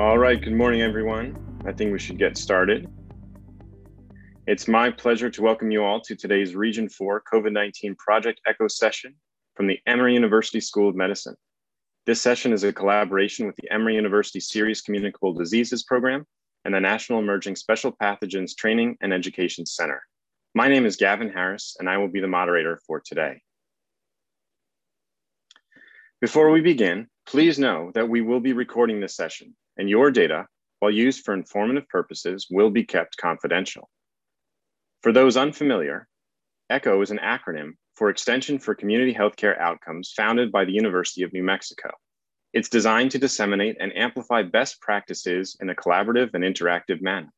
All right, good morning, everyone. I think we should get started. It's my pleasure to welcome you all to today's Region 4 COVID 19 Project Echo session from the Emory University School of Medicine. This session is a collaboration with the Emory University Serious Communicable Diseases Program and the National Emerging Special Pathogens Training and Education Center. My name is Gavin Harris, and I will be the moderator for today. Before we begin, please know that we will be recording this session and your data, while used for informative purposes, will be kept confidential. For those unfamiliar, ECHO is an acronym for Extension for Community Healthcare Outcomes founded by the University of New Mexico. It's designed to disseminate and amplify best practices in a collaborative and interactive manner.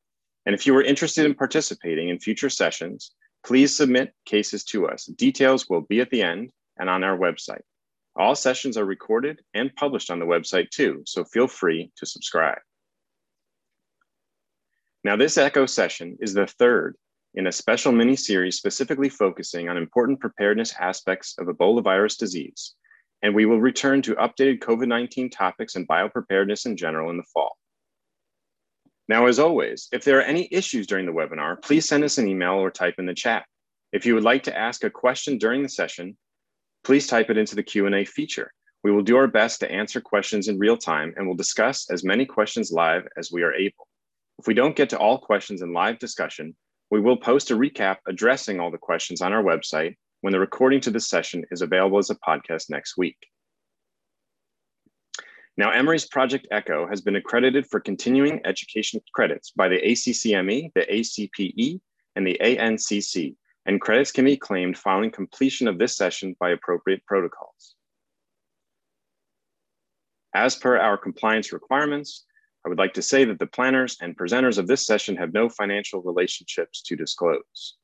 And if you are interested in participating in future sessions, please submit cases to us. Details will be at the end and on our website. All sessions are recorded and published on the website too, so feel free to subscribe. Now this ECHO session is the third in a special mini series specifically focusing on important preparedness aspects of Ebola virus disease. And we will return to updated COVID-19 topics and biopreparedness in general in the fall. Now, as always, if there are any issues during the webinar, please send us an email or type in the chat. If you would like to ask a question during the session, please type it into the Q&A feature. We will do our best to answer questions in real time and we'll discuss as many questions live as we are able. If we don't get to all questions in live discussion, we will post a recap addressing all the questions on our website when the recording to this session is available as a podcast next week. Now, Emory's Project ECHO has been accredited for continuing education credits by the ACCME, the ACPE, and the ANCC, and credits can be claimed following completion of this session by appropriate protocols. As per our compliance requirements, I would like to say that the planners and presenters of this session have no financial relationships to disclose.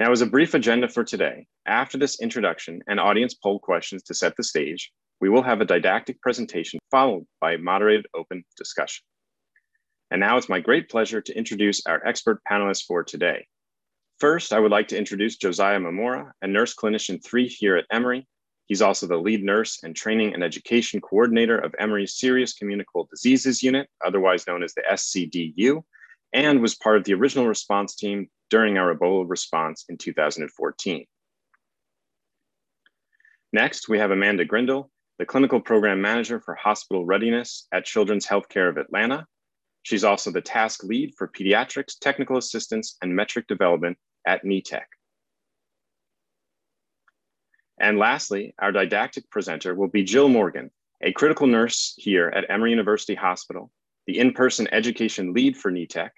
Now, as a brief agenda for today, after this introduction and audience poll questions to set the stage, we will have a didactic presentation followed by a moderated open discussion. And now it's my great pleasure to introduce our expert panelists for today. First, I would like to introduce Josiah Mamora, a nurse clinician three here at Emory. He's also the lead nurse and training and education coordinator of Emory's Serious Communicable Diseases Unit, otherwise known as the SCDU, and was part of the original response team during our Ebola response in 2014. Next, we have Amanda Grindle, the clinical program manager for hospital readiness at Children's Healthcare of Atlanta, She's also the task lead for pediatrics, technical assistance, and metric development at NETEC. And lastly, our didactic presenter will be Jill Morgan, a critical nurse here at Emory University Hospital, the in-person education lead for NETEC,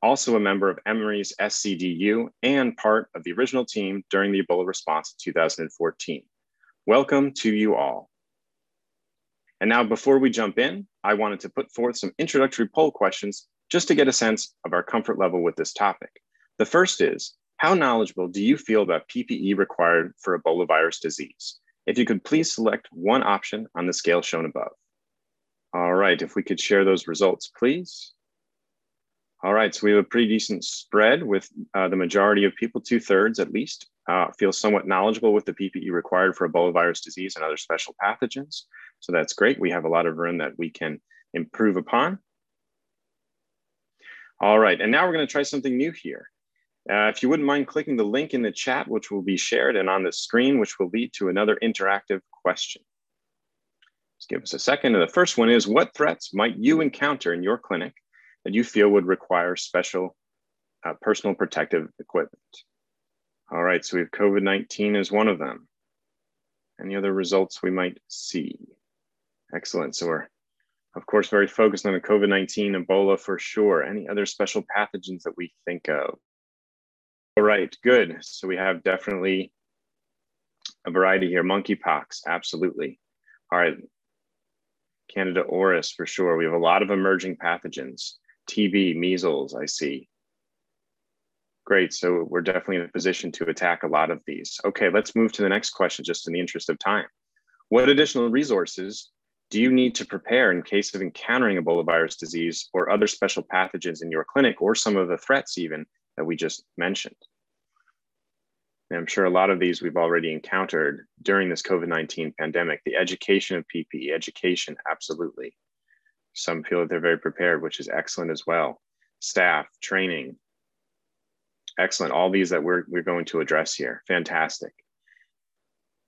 also a member of Emory's SCDU and part of the original team during the Ebola response in 2014. Welcome to you all. And now before we jump in, I wanted to put forth some introductory poll questions just to get a sense of our comfort level with this topic. The first is, how knowledgeable do you feel about PPE required for Ebola virus disease? If you could please select one option on the scale shown above. All right, if we could share those results, please. All right, so we have a pretty decent spread with uh, the majority of people, two thirds at least, uh, feel somewhat knowledgeable with the PPE required for Ebola virus disease and other special pathogens. So that's great. We have a lot of room that we can improve upon. All right, and now we're gonna try something new here. Uh, if you wouldn't mind clicking the link in the chat, which will be shared and on the screen, which will lead to another interactive question. Just give us a second. And the first one is, what threats might you encounter in your clinic that you feel would require special uh, personal protective equipment? All right, so we have COVID-19 as one of them. Any other results we might see? Excellent, so we're of course very focused on the COVID-19, Ebola for sure. Any other special pathogens that we think of? All right, good. So we have definitely a variety here. Monkeypox, absolutely. All right, Candida auris for sure. We have a lot of emerging pathogens. TB, measles, I see. Great. So we're definitely in a position to attack a lot of these. Okay, let's move to the next question just in the interest of time. What additional resources do you need to prepare in case of encountering Ebola virus disease or other special pathogens in your clinic or some of the threats even that we just mentioned? And I'm sure a lot of these we've already encountered during this COVID 19 pandemic. The education of PPE, education, absolutely. Some feel that they're very prepared, which is excellent as well. Staff, training, excellent. All these that we're, we're going to address here, fantastic.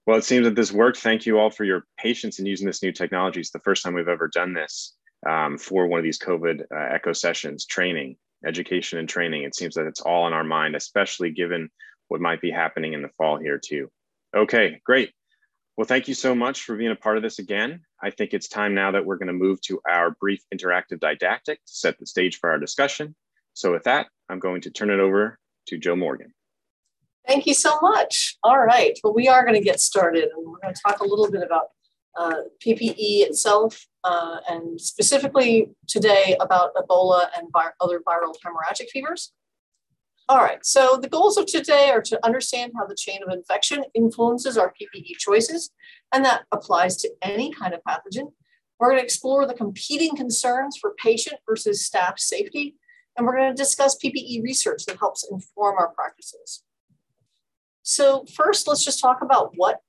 Well, it seems that this worked. Thank you all for your patience in using this new technology. It's the first time we've ever done this um, for one of these COVID uh, echo sessions, training, education and training. It seems that it's all in our mind, especially given what might be happening in the fall here too. Okay, great. Well, thank you so much for being a part of this again. I think it's time now that we're going to move to our brief interactive didactic to set the stage for our discussion. So with that, I'm going to turn it over to Jill Morgan. Thank you so much. All right, well, we are going to get started and we're going to talk a little bit about uh, PPE itself, uh, and specifically today about Ebola and other viral hemorrhagic fevers. All right, so the goals of today are to understand how the chain of infection influences our PPE choices, and that applies to any kind of pathogen. We're going to explore the competing concerns for patient versus staff safety, and we're going to discuss PPE research that helps inform our practices. So first, let's just talk about what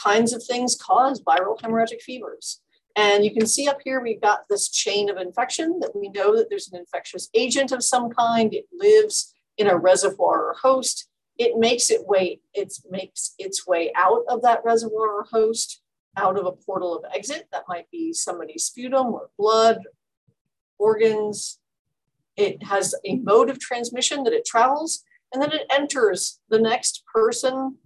kinds of things cause viral hemorrhagic fevers. And you can see up here, we've got this chain of infection that we know that there's an infectious agent of some kind. It lives in a reservoir or host. It makes it way, it makes its way out of that reservoir or host, out of a portal of exit. That might be somebody's sputum or blood, organs. It has a mode of transmission that it travels, and then it enters the next person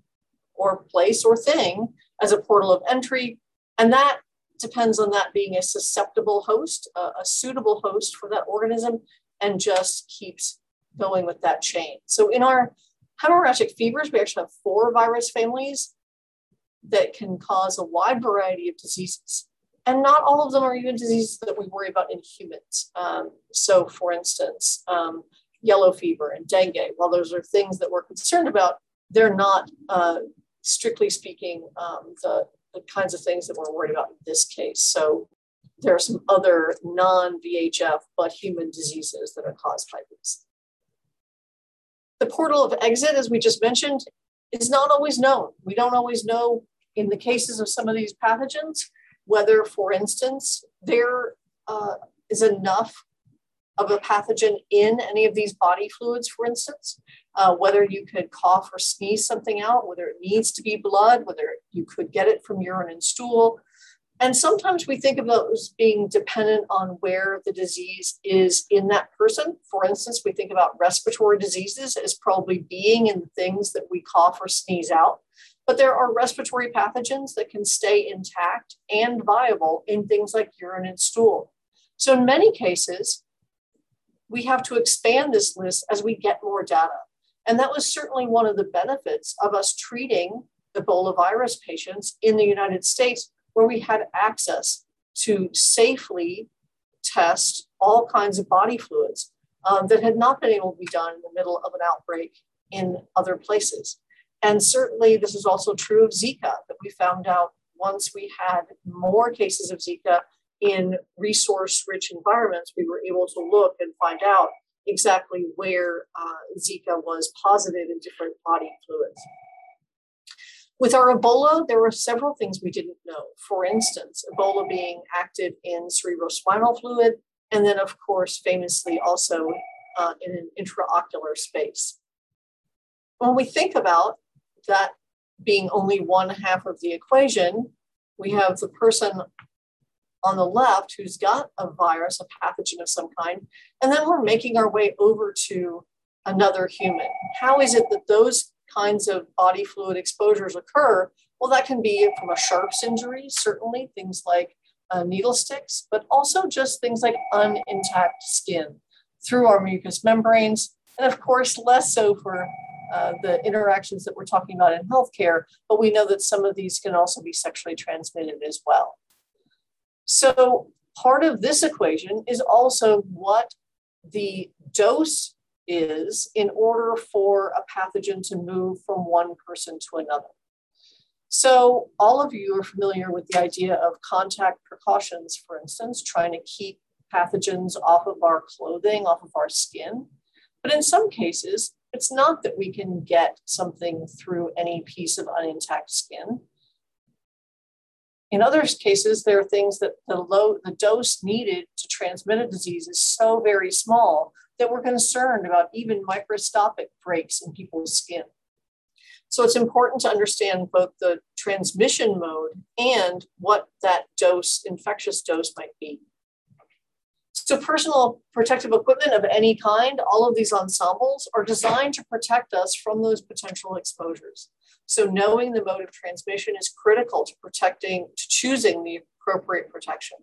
or place or thing as a portal of entry. And that depends on that being a susceptible host, a, suitable host for that organism, and just keeps going with that chain. So in our hemorrhagic fevers, we actually have four virus families that can cause a wide variety of diseases. And not all of them are even diseases that we worry about in humans. Um, so, for instance, um, yellow fever and dengue, while those are things that we're concerned about, they're not uh, strictly speaking, um, the, the kinds of things that we're worried about in this case. So there are some other non VHF but human diseases that are caused by these. The portal of exit, as we just mentioned, is not always known. We don't always know in the cases of some of these pathogens whether, for instance, there uh, is enough of a pathogen in any of these body fluids, for instance, uh, whether you could cough or sneeze something out, whether it needs to be blood, whether you could get it from urine and stool. And sometimes we think of those being dependent on where the disease is in that person. For instance, we think about respiratory diseases as probably being in the things that we cough or sneeze out. But there are respiratory pathogens that can stay intact and viable in things like urine and stool. So, in many cases, we have to expand this list as we get more data. And that was certainly one of the benefits of us treating Ebola virus patients in the United States, where we had access to safely test all kinds of body fluids um, that had not been able to be done in the middle of an outbreak in other places. And certainly, this is also true of Zika, that we found out once we had more cases of Zika in resource rich environments, we were able to look and find out exactly where uh, Zika was positive in different body fluids. With our Ebola, there were several things we didn't know. For instance, Ebola being active in cerebrospinal fluid, and then, of course, famously also uh, in an intraocular space. When we think about that being only one half of the equation, we have the person on the left who's got a virus, a pathogen of some kind, and then we're making our way over to another human. How is it that those kinds of body fluid exposures occur? Well, that can be from a sharps injury, certainly things like uh, needle sticks, but also just things like unintact skin through our mucous membranes, and of course, less so for uh, the interactions that we're talking about in healthcare, but we know that some of these can also be sexually transmitted as well. So part of this equation is also what the dose is in order for a pathogen to move from one person to another. So all of you are familiar with the idea of contact precautions, for instance, trying to keep pathogens off of our clothing, off of our skin. But in some cases, It's not that we can get something through any piece of unintact skin. In other cases, there are things that the low the dose needed to transmit a disease is so very small that we're concerned about even microscopic breaks in people's skin. So it's important to understand both the transmission mode and what that dose, infectious dose might be. So personal protective equipment of any kind, all of these ensembles are designed to protect us from those potential exposures. So knowing the mode of transmission is critical to protecting, to choosing the appropriate protection.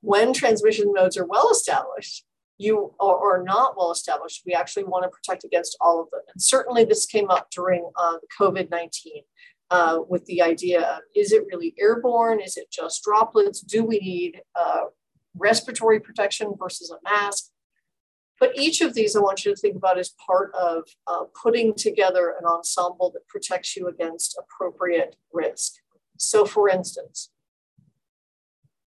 When transmission modes are well established, you or, or not well established, we actually want to protect against all of them. And certainly this came up during uh, COVID-19 uh, with the idea of, is it really airborne? Is it just droplets? Do we need uh, respiratory protection versus a mask. But each of these I want you to think about as part of uh, putting together an ensemble that protects you against appropriate risk. So, for instance,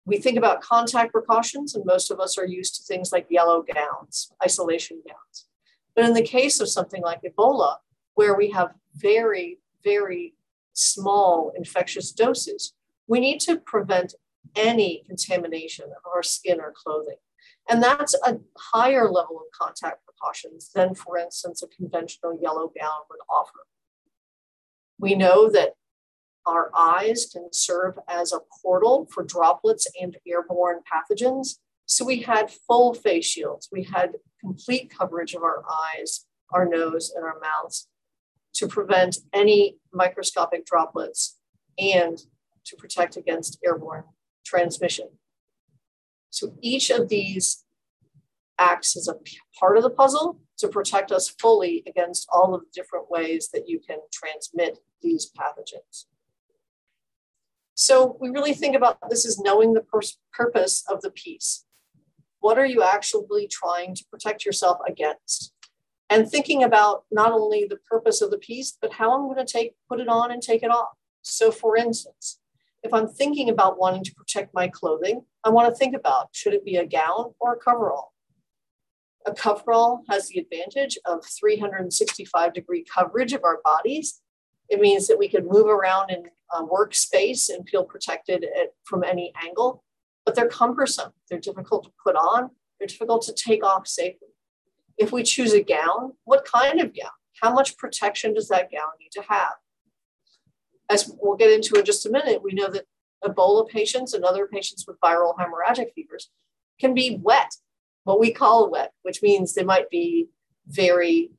we think about contact precautions, and most of us are used to things like yellow gowns, isolation gowns. But in the case of something like Ebola, where we have very, very small infectious doses, we need to prevent any contamination of our skin or clothing. And that's a higher level of contact precautions than, for instance, a conventional yellow gown would offer. We know that our eyes can serve as a portal for droplets and airborne pathogens. So we had full face shields. We had complete coverage of our eyes, our nose, and our mouths to prevent any microscopic droplets and to protect against airborne transmission. So each of these acts as a part of the puzzle to protect us fully against all of the different ways that you can transmit these pathogens. So we really think about this as knowing the purpose of the piece. What are you actually trying to protect yourself against? And thinking about not only the purpose of the piece, but how I'm going to take put it on and take it off. So for instance, if I'm thinking about wanting to protect my clothing, I want to think about should it be a gown or a coverall? A coverall has the advantage of 365 degree coverage of our bodies. It means that we can move around in uh, a workspace and feel protected at, from any angle, but they're cumbersome. They're difficult to put on, they're difficult to take off safely. If we choose a gown, what kind of gown? How much protection does that gown need to have? As we'll get into in just a minute, we know that Ebola patients and other patients with viral hemorrhagic fevers can be wet, what we call wet, which means they might be very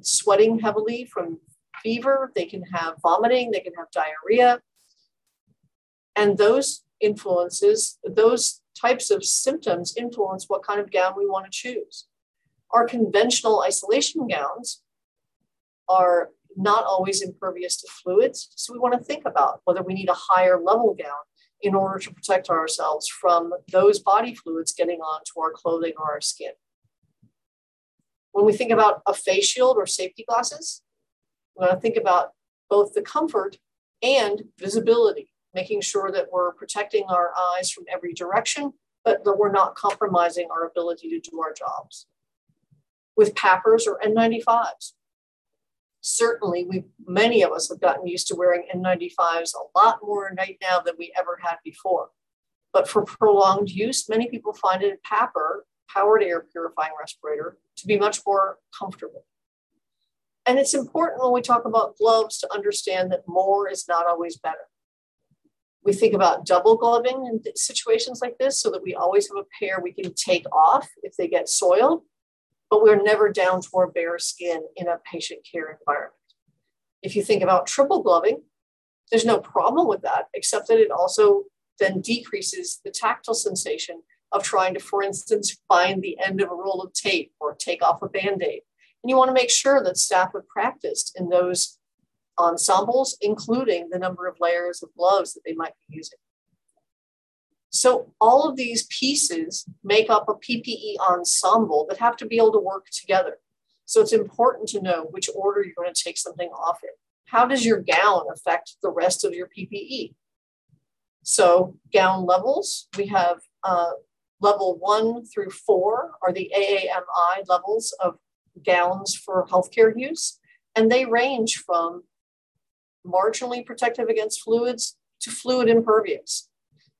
sweating heavily from fever, they can have vomiting, they can have diarrhea. And those influences, those types of symptoms influence what kind of gown we want to choose. Our conventional isolation gowns are not always impervious to fluids. So we want to think about whether we need a higher level gown in order to protect ourselves from those body fluids getting onto our clothing or our skin. When we think about a face shield or safety glasses, we want to think about both the comfort and visibility, making sure that we're protecting our eyes from every direction, but that we're not compromising our ability to do our jobs. With PAPRs or N95s, certainly we many of us have gotten used to wearing N95s a lot more right now than we ever had before. But for prolonged use, many people find it a PAPR, powered air purifying respirator, to be much more comfortable. And it's important when we talk about gloves to understand that more is not always better. We think about double gloving in situations like this so that we always have a pair we can take off if they get soiled but we're never down to our bare skin in a patient care environment. If you think about triple gloving, there's no problem with that, except that it also then decreases the tactile sensation of trying to, for instance, find the end of a roll of tape or take off a band aid. And you want to make sure that staff have practiced in those ensembles, including the number of layers of gloves that they might be using. So all of these pieces make up a PPE ensemble that have to be able to work together. So it's important to know which order you're going to take something off in. How does your gown affect the rest of your PPE? So gown levels, we have uh, level one through four are the AAMI levels of gowns for healthcare use, and they range from marginally protective against fluids to fluid impervious.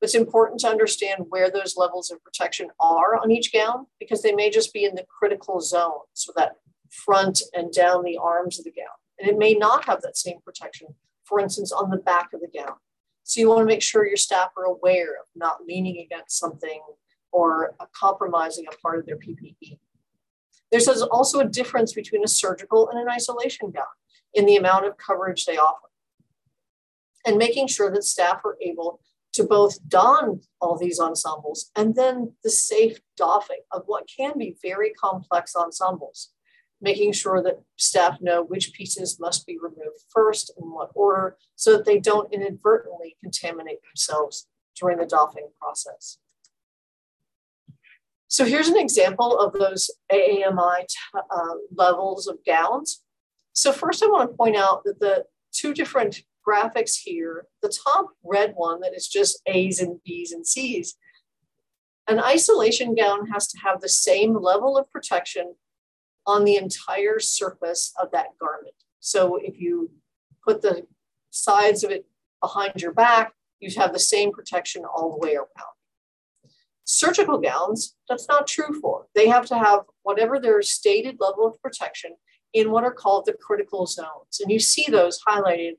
It's important to understand where those levels of protection are on each gown because they may just be in the critical zone, so that front and down the arms of the gown. And it may not have that same protection, for instance, on the back of the gown. So you want to make sure your staff are aware of not leaning against something or compromising a part of their PPE. There's also a difference between a surgical and an isolation gown in the amount of coverage they offer. And making sure that staff are able to both don all these ensembles and then the safe doffing of what can be very complex ensembles making sure that staff know which pieces must be removed first in what order so that they don't inadvertently contaminate themselves during the doffing process. So here's an example of those AAMI uh, levels of gowns. So first I wanna point out that the two different graphics here, the top red one that is just A's and B's and C's, an isolation gown has to have the same level of protection on the entire surface of that garment. So if you put the sides of it behind your back, you have the same protection all the way around. Surgical gowns, that's not true for. They have to have whatever their stated level of protection in what are called the critical zones. And you see those highlighted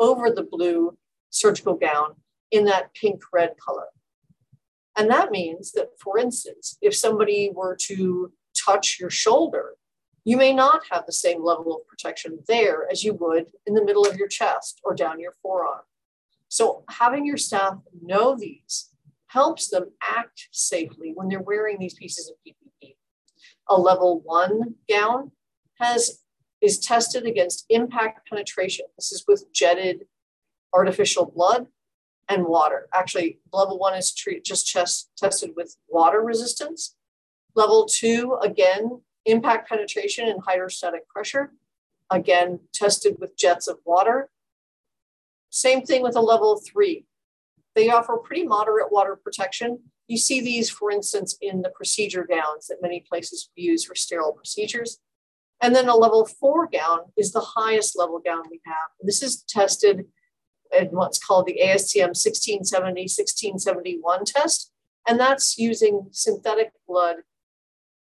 over the blue surgical gown in that pink red color. And that means that, for instance, if somebody were to touch your shoulder you may not have the same level of protection there as you would in the middle of your chest or down your forearm. So, having your staff know these helps them act safely when they're wearing these pieces of PPE. A level one gown has is tested against impact penetration. This is with jetted artificial blood and water. Actually, level one is treat, just chest, tested with water resistance. Level two, again, Impact penetration and hydrostatic pressure, again, tested with jets of water. Same thing with a level three. They offer pretty moderate water protection. You see these, for instance, in the procedure gowns that many places use for sterile procedures. And then a level four gown is the highest level gown we have. This is tested in what's called the ASTM 1670 1671 test. And that's using synthetic blood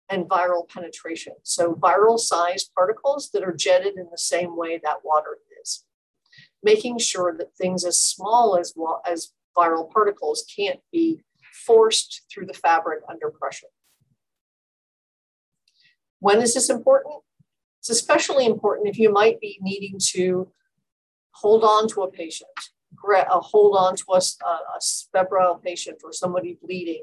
and viral penetration. So viral sized particles that are jetted in the same way that water is. Making sure that things as small as, as viral particles can't be forced through the fabric under pressure. When is this important? It's especially important if you might be needing to hold on to a patient, uh, hold on to a, a febrile patient or somebody bleeding,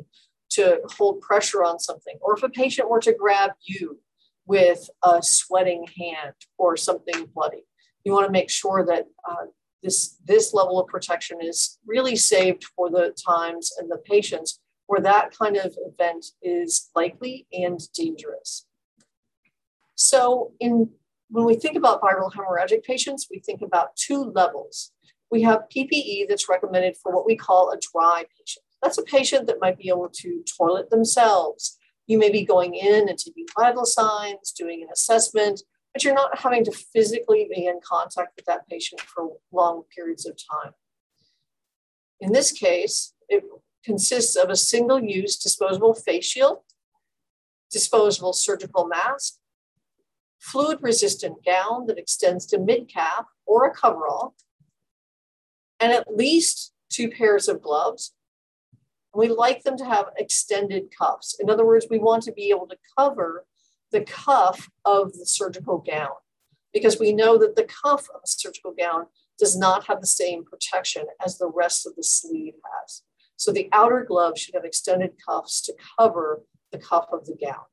to hold pressure on something, or if a patient were to grab you with a sweating hand or something bloody, you want to make sure that uh, this, this level of protection is really saved for the times and the patients where that kind of event is likely and dangerous. So in when we think about viral hemorrhagic patients, we think about two levels. We have PPE that's recommended for what we call a dry patient. That's a patient that might be able to toilet themselves. You may be going in and taking vital signs, doing an assessment, but you're not having to physically be in contact with that patient for long periods of time. In this case, it consists of a single use disposable face shield, disposable surgical mask, fluid resistant gown that extends to mid calf or a coverall, and at least two pairs of gloves we like them to have extended cuffs. In other words, we want to be able to cover the cuff of the surgical gown because we know that the cuff of a surgical gown does not have the same protection as the rest of the sleeve has. So the outer glove should have extended cuffs to cover the cuff of the gown.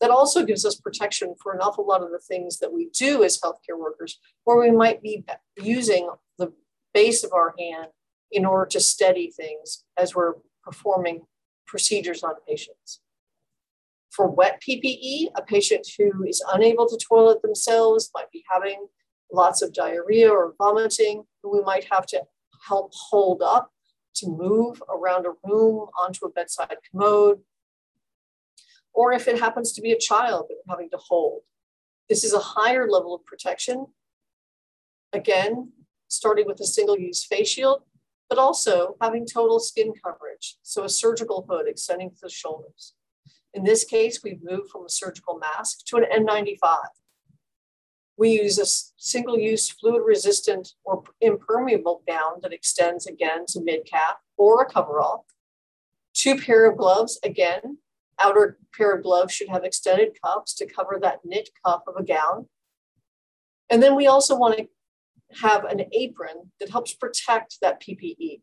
That also gives us protection for an awful lot of the things that we do as healthcare workers, where we might be using the base of our hand in order to steady things as we're performing procedures on patients. For wet PPE, a patient who is unable to toilet themselves might be having lots of diarrhea or vomiting, who we might have to help hold up to move around a room onto a bedside commode. Or if it happens to be a child that we're having to hold, This is a higher level of protection. Again, starting with a single use face shield, but also having total skin coverage. So a surgical hood extending to the shoulders. In this case, we've moved from a surgical mask to an N95. We use a single use fluid resistant or impermeable gown that extends again to mid calf or a coverall. Two pair of gloves, again, outer pair of gloves should have extended cuffs to cover that knit cuff of a gown. And then we also want to have an apron that helps protect that PPE.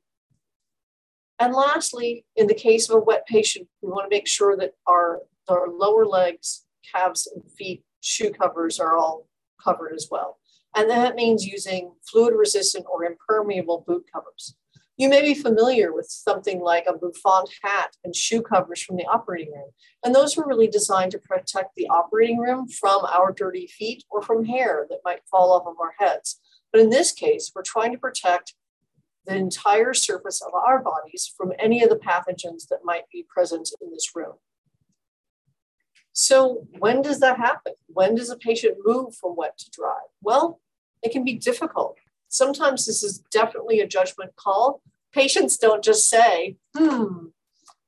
And lastly, in the case of a wet patient, we want to make sure that our, our lower legs, calves, and feet shoe covers are all covered as well. And that means using fluid resistant or impermeable boot covers. You may be familiar with something like a bouffant hat and shoe covers from the operating room. And those were really designed to protect the operating room from our dirty feet or from hair that might fall off of our heads. But in this case, we're trying to protect the entire surface of our bodies from any of the pathogens that might be present in this room. So, when does that happen? When does a patient move from wet to dry? Well, it can be difficult. Sometimes this is definitely a judgment call. Patients don't just say, hmm,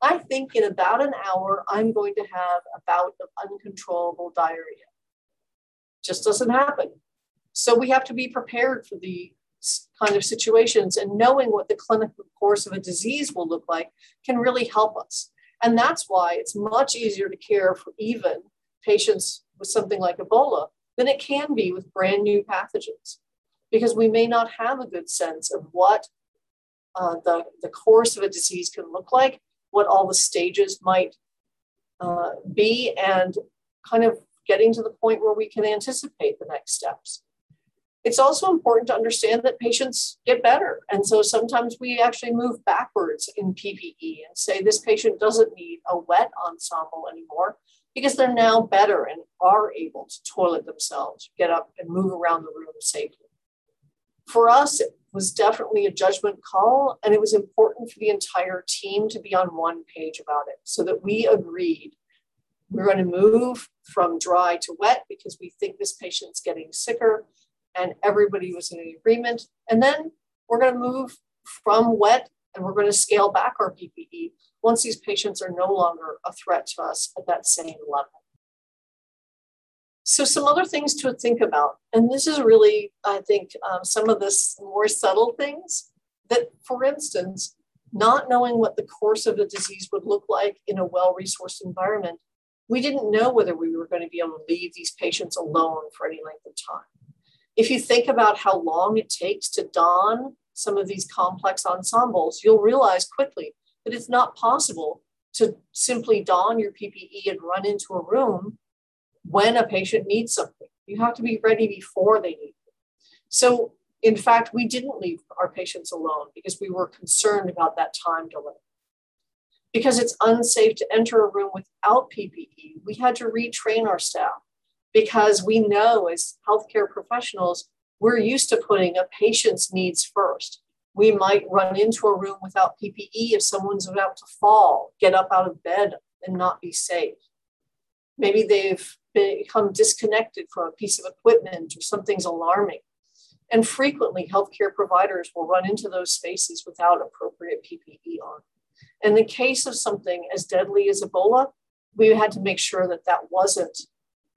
I think in about an hour I'm going to have a bout of uncontrollable diarrhea. Just doesn't happen. So we have to be prepared for the kind of situations and knowing what the clinical course of a disease will look like can really help us. And that's why it's much easier to care for even patients with something like Ebola than it can be with brand new pathogens, because we may not have a good sense of what uh, the, the course of a disease can look like, what all the stages might uh, be, and kind of getting to the point where we can anticipate the next steps. It's also important to understand that patients get better. And so sometimes we actually move backwards in PPE and say this patient doesn't need a wet ensemble anymore because they're now better and are able to toilet themselves, get up and move around the room safely. For us, it was definitely a judgment call, and it was important for the entire team to be on one page about it so that we agreed we're going to move from dry to wet because we think this patient's getting sicker and everybody was in agreement. And then we're going to move from wet and we're going to scale back our PPE once these patients are no longer a threat to us at that same level. So, some other things to think about, and this is really, I think, um, some of this more subtle things that, for instance, not knowing what the course of the disease would look like in a well resourced environment, we didn't know whether we were going to be able to leave these patients alone for any length of time. If you think about how long it takes to don some of these complex ensembles, you'll realize quickly that it's not possible to simply don your PPE and run into a room when a patient needs something. You have to be ready before they need it. So, in fact, we didn't leave our patients alone because we were concerned about that time delay. Because it's unsafe to enter a room without PPE, we had to retrain our staff because we know as healthcare professionals, we're used to putting a patient's needs first. We might run into a room without PPE if someone's about to fall, get up out of bed, and not be safe. Maybe they've become disconnected from a piece of equipment or something's alarming. And frequently, healthcare providers will run into those spaces without appropriate PPE on. In the case of something as deadly as Ebola, we had to make sure that that wasn't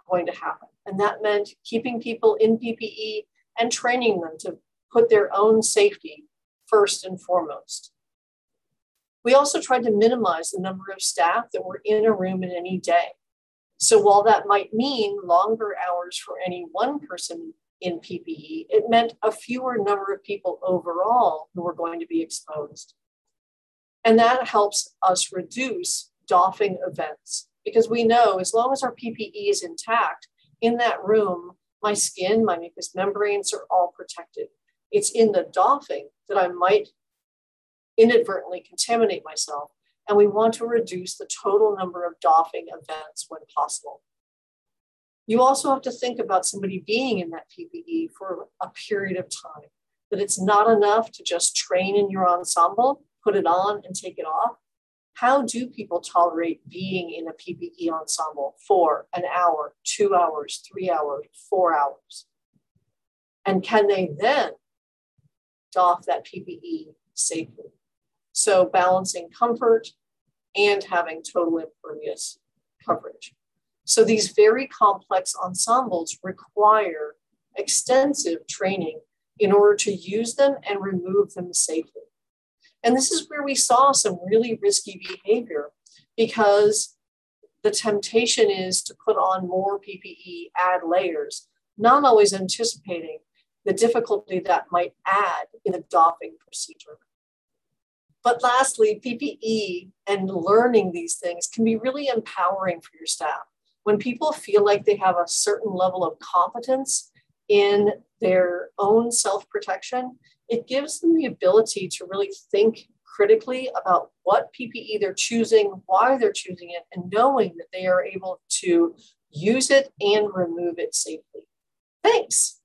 going to happen. And that meant keeping people in PPE and training them to put their own safety first and foremost. We also tried to minimize the number of staff that were in a room in any day. So while that might mean longer hours for any one person in PPE, it meant a fewer number of people overall who were going to be exposed. And that helps us reduce doffing events because we know as long as our PPE is intact in that room, my skin, my mucous membranes are all protected. It's in the doffing that I might inadvertently contaminate myself. And we want to reduce the total number of doffing events when possible. You also have to think about somebody being in that PPE for a period of time, that it's not enough to just train in your ensemble, put it on, and take it off how do people tolerate being in a PPE ensemble for an hour, two hours, three hours, four hours? And can they then doff that PPE safely? So balancing comfort and having total impervious coverage. So these very complex ensembles require extensive training in order to use them and remove them safely. And this is where we saw some really risky behavior because the temptation is to put on more PPE, add layers, not always anticipating the difficulty that might add in the doffing procedure. But lastly, PPE and learning these things can be really empowering for your staff. When people feel like they have a certain level of competence in their own self protection, it gives them the ability to really think critically about what PPE they're choosing, why they're choosing it, and knowing that they are able to use it and remove it safely. Thanks.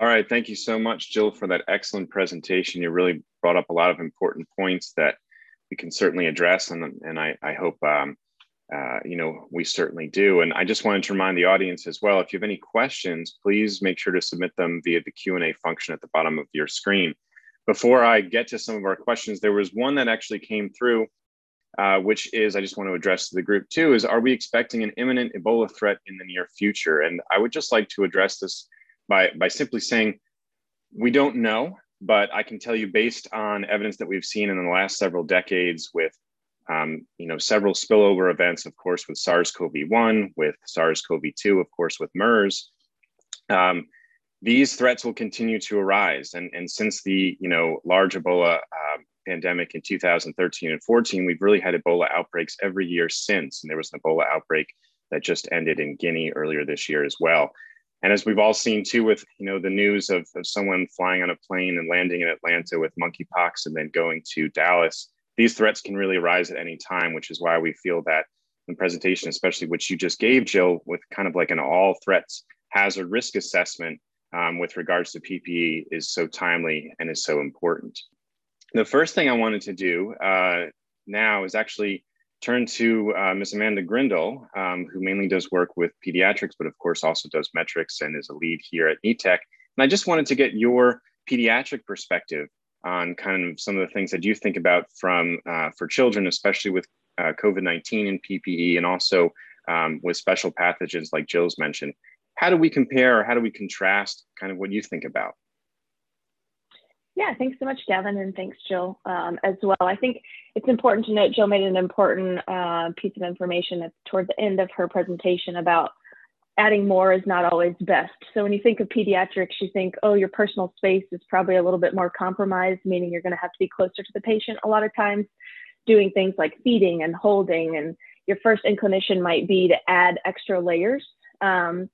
All right. Thank you so much, Jill, for that excellent presentation. You really brought up a lot of important points that we can certainly address, and, and I, I hope um, uh, you know we certainly do. And I just wanted to remind the audience as well: if you have any questions, please make sure to submit them via the Q and A function at the bottom of your screen. Before I get to some of our questions, there was one that actually came through, uh, which is I just want to address to the group too: is are we expecting an imminent Ebola threat in the near future? And I would just like to address this by, by simply saying, we don't know, but I can tell you based on evidence that we've seen in the last several decades with um, you know, several spillover events, of course, with SARS-CoV-1, with SARS-CoV-2, of course, with MERS. Um, these threats will continue to arise. And, and since the, you know, large Ebola uh, pandemic in 2013 and 14, we've really had Ebola outbreaks every year since. And there was an Ebola outbreak that just ended in Guinea earlier this year as well. And as we've all seen too, with you know the news of, of someone flying on a plane and landing in Atlanta with monkeypox and then going to Dallas, these threats can really arise at any time, which is why we feel that the presentation, especially which you just gave, Jill, with kind of like an all threats hazard risk assessment um, with regards to PPE is so timely and is so important. The first thing I wanted to do uh, now is actually turn to uh, Ms. Amanda Grindle, um, who mainly does work with pediatrics, but of course also does metrics and is a lead here at NETEC. And I just wanted to get your pediatric perspective on kind of some of the things that you think about from uh, for children, especially with uh, COVID-19 and PPE, and also um, with special pathogens like Jill's mentioned. How do we compare or how do we contrast kind of what you think about? Yeah, thanks so much, Gavin, and thanks, Jill, um, as well. I think it's important to note Jill made an important uh, piece of information at, toward the end of her presentation about adding more is not always best. So when you think of pediatrics, you think, oh, your personal space is probably a little bit more compromised, meaning you're going to have to be closer to the patient a lot of times, doing things like feeding and holding. And your first inclination might be to add extra layers. Um,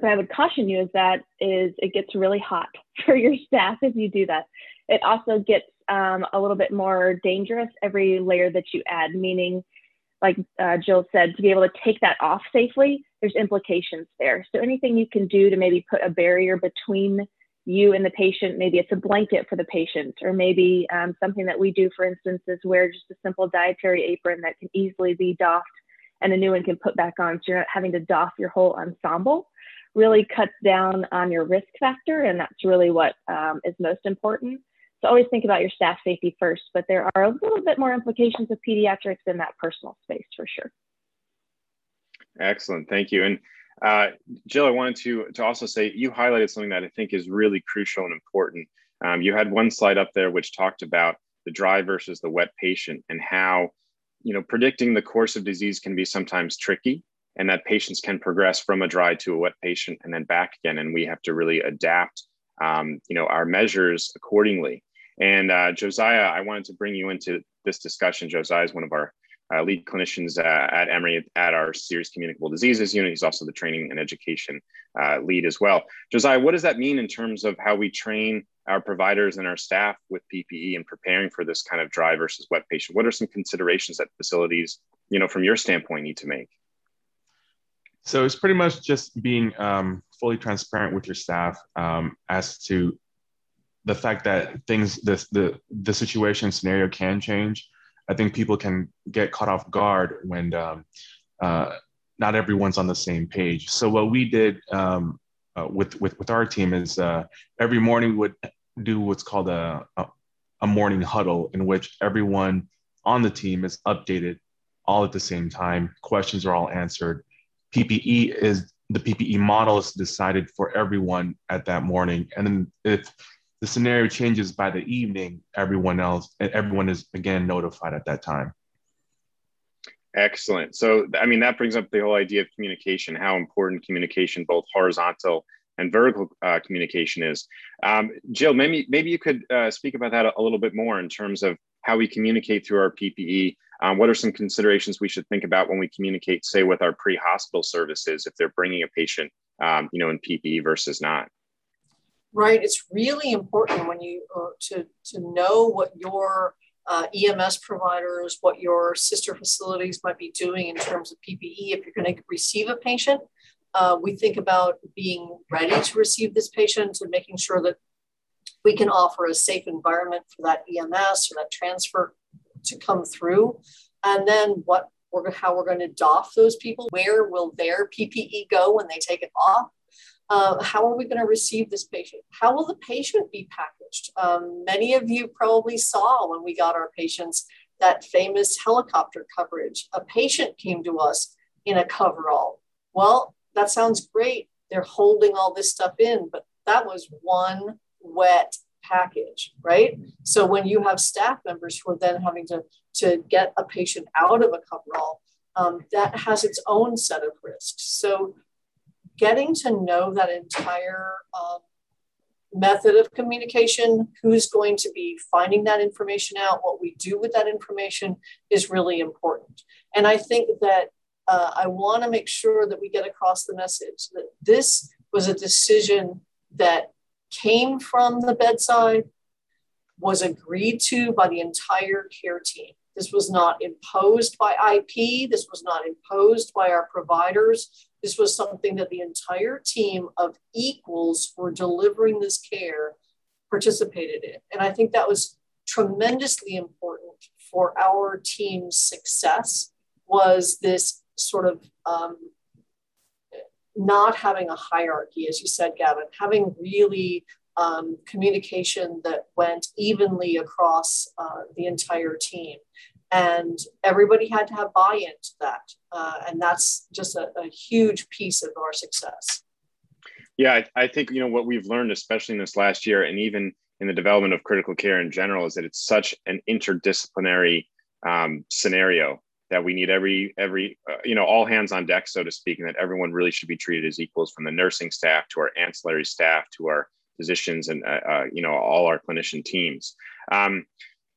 but I would caution you is that is it gets really hot for your staff if you do that. It also gets um, a little bit more dangerous every layer that you add, meaning, like uh, Jill said, to be able to take that off safely, there's implications there. So anything you can do to maybe put a barrier between you and the patient, maybe it's a blanket for the patient, or maybe um, something that we do, for instance, is wear just a simple dietary apron that can easily be doffed and a new one can put back on. So you're not having to doff your whole ensemble really cuts down on your risk factor, and that's really what um, is most important. So always think about your staff safety first, but there are a little bit more implications of pediatrics in that personal space for sure. Excellent, thank you. And uh, Jill, I wanted to, to also say you highlighted something that I think is really crucial and important. Um, you had one slide up there which talked about the dry versus the wet patient and how you know predicting the course of disease can be sometimes tricky and that patients can progress from a dry to a wet patient and then back again. And we have to really adapt, um, you know, our measures accordingly. And uh, Josiah, I wanted to bring you into this discussion. Josiah is one of our uh, lead clinicians uh, at Emory at our serious communicable diseases unit. He's also the training and education uh, lead as well. Josiah, what does that mean in terms of how we train our providers and our staff with PPE and preparing for this kind of dry versus wet patient? What are some considerations that facilities, you know, from your standpoint, need to make? So it's pretty much just being um, fully transparent with your staff um, as to the fact that things, the, the, the situation scenario can change. I think people can get caught off guard when um, uh, not everyone's on the same page. So what we did um, uh, with, with with our team is uh, every morning we would do what's called a, a, a morning huddle in which everyone on the team is updated all at the same time. Questions are all answered. PPE is the PPE model is decided for everyone at that morning, and then if the scenario changes by the evening, everyone else and everyone is again notified at that time. Excellent. So, I mean, that brings up the whole idea of communication, how important communication, both horizontal and vertical uh, communication is. Um, Jill, maybe maybe you could uh, speak about that a, little bit more in terms of how we communicate through our PPE. Um, what are some considerations we should think about when we communicate, say, with our pre-hospital services if they're bringing a patient, um, you know, in PPE versus not? Right. It's really important when you uh, to to know what your uh, EMS providers, what your sister facilities might be doing in terms of PPE. If you're going to receive a patient, uh, we think about being ready to receive this patient and making sure that we can offer a safe environment for that EMS or that transfer to come through. And then what we're how we're going to doff those people. Where will their PPE go when they take it off? Uh, how are we going to receive this patient? How will the patient be packaged? Um, many of you probably saw when we got our patients that famous helicopter coverage. A patient came to us in a coverall. Well, that sounds great. They're holding all this stuff in, but that was one wet package, right? So when you have staff members who are then having to, to get a patient out of a coverall, um, that has its own set of risks. So getting to know that entire um, method of communication, who's going to be finding that information out, what we do with that information is really important. And I think that uh, I want to make sure that we get across the message that this was a decision that came from the bedside, was agreed to by the entire care team. This was not imposed by IP. This was not imposed by our providers. This was something that the entire team of equals were delivering this care participated in. And I think that was tremendously important for our team's success was this sort of um, not having a hierarchy, as you said, Gavin, having really um, communication that went evenly across uh, the entire team. And everybody had to have buy-in to that uh, and that's just a, a, huge piece of our success. Yeah I, I, think you know what we've learned especially in this last year and even in the development of critical care in general is that it's such an interdisciplinary um, scenario that we need every every uh, you know all hands on deck so to speak and that everyone really should be treated as equals from the nursing staff to our ancillary staff to our physicians and uh, uh you know all our clinician teams um,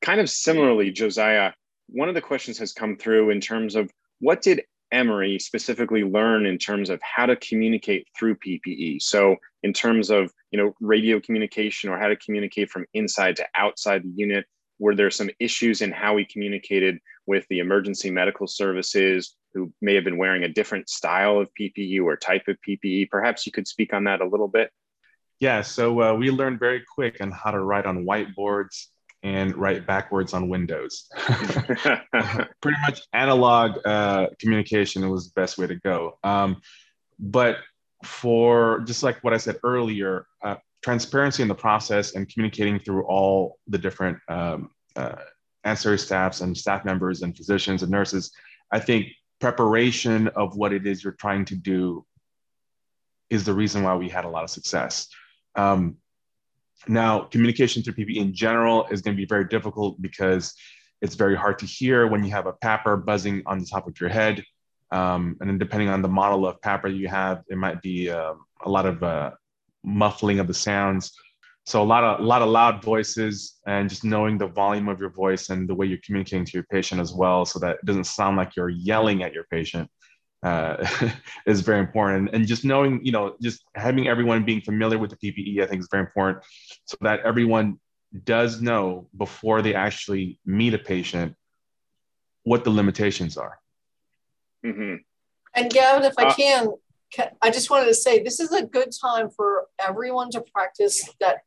kind of similarly josiah one of the questions has come through in terms of what did Emory specifically learn in terms of how to communicate through PPE? So, in terms of you know radio communication or how to communicate from inside to outside the unit, were there some issues in how we communicated with the emergency medical services who may have been wearing a different style of PPE or type of PPE? Perhaps you could speak on that a little bit. Yeah, so uh, we learned very quick on how to write on whiteboards and write backwards on Windows. Pretty much analog uh, communication was the best way to go. Um, but for just like what I said earlier, uh, transparency in the process and communicating through all the different um, uh, ancillary staffs and staff members and physicians and nurses, I think preparation of what it is you're trying to do is the reason why we had a lot of success. Um, now, communication through PPE in general is going to be very difficult because it's very hard to hear when you have a PAPR buzzing on the top of your head. Um, and then depending on the model of PAPR you have, it might be uh, a lot of uh, muffling of the sounds. So a lot of a lot of loud voices and just knowing the volume of your voice and the way you're communicating to your patient as well, so that it doesn't sound like you're yelling at your patient uh, is very important. And just knowing, you know, just having everyone being familiar with the PPE, I think is very important so that everyone does know before they actually meet a patient what the limitations are. Mm-hmm. And Gavin, if I uh, can, I just wanted to say this is a good time for everyone to practice that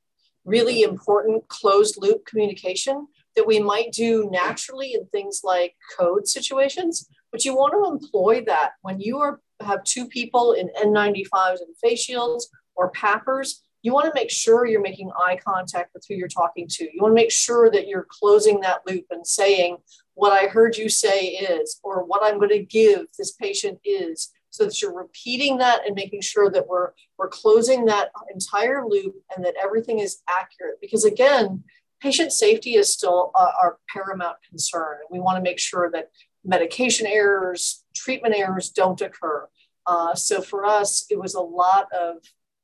really important closed loop communication that we might do naturally in things like code situations, but you want to employ that when you are have two people in N95s and face shields or PAPRs, you want to make sure you're making eye contact with who you're talking to. You want to make sure that you're closing that loop and saying, what I heard you say is, or what I'm going to give this patient is, so that you're repeating that and making sure that we're, we're closing that entire loop and that everything is accurate. Because again, patient safety is still our paramount concern. And we want to make sure that medication errors, treatment errors don't occur. Uh, so for us, it was a lot of,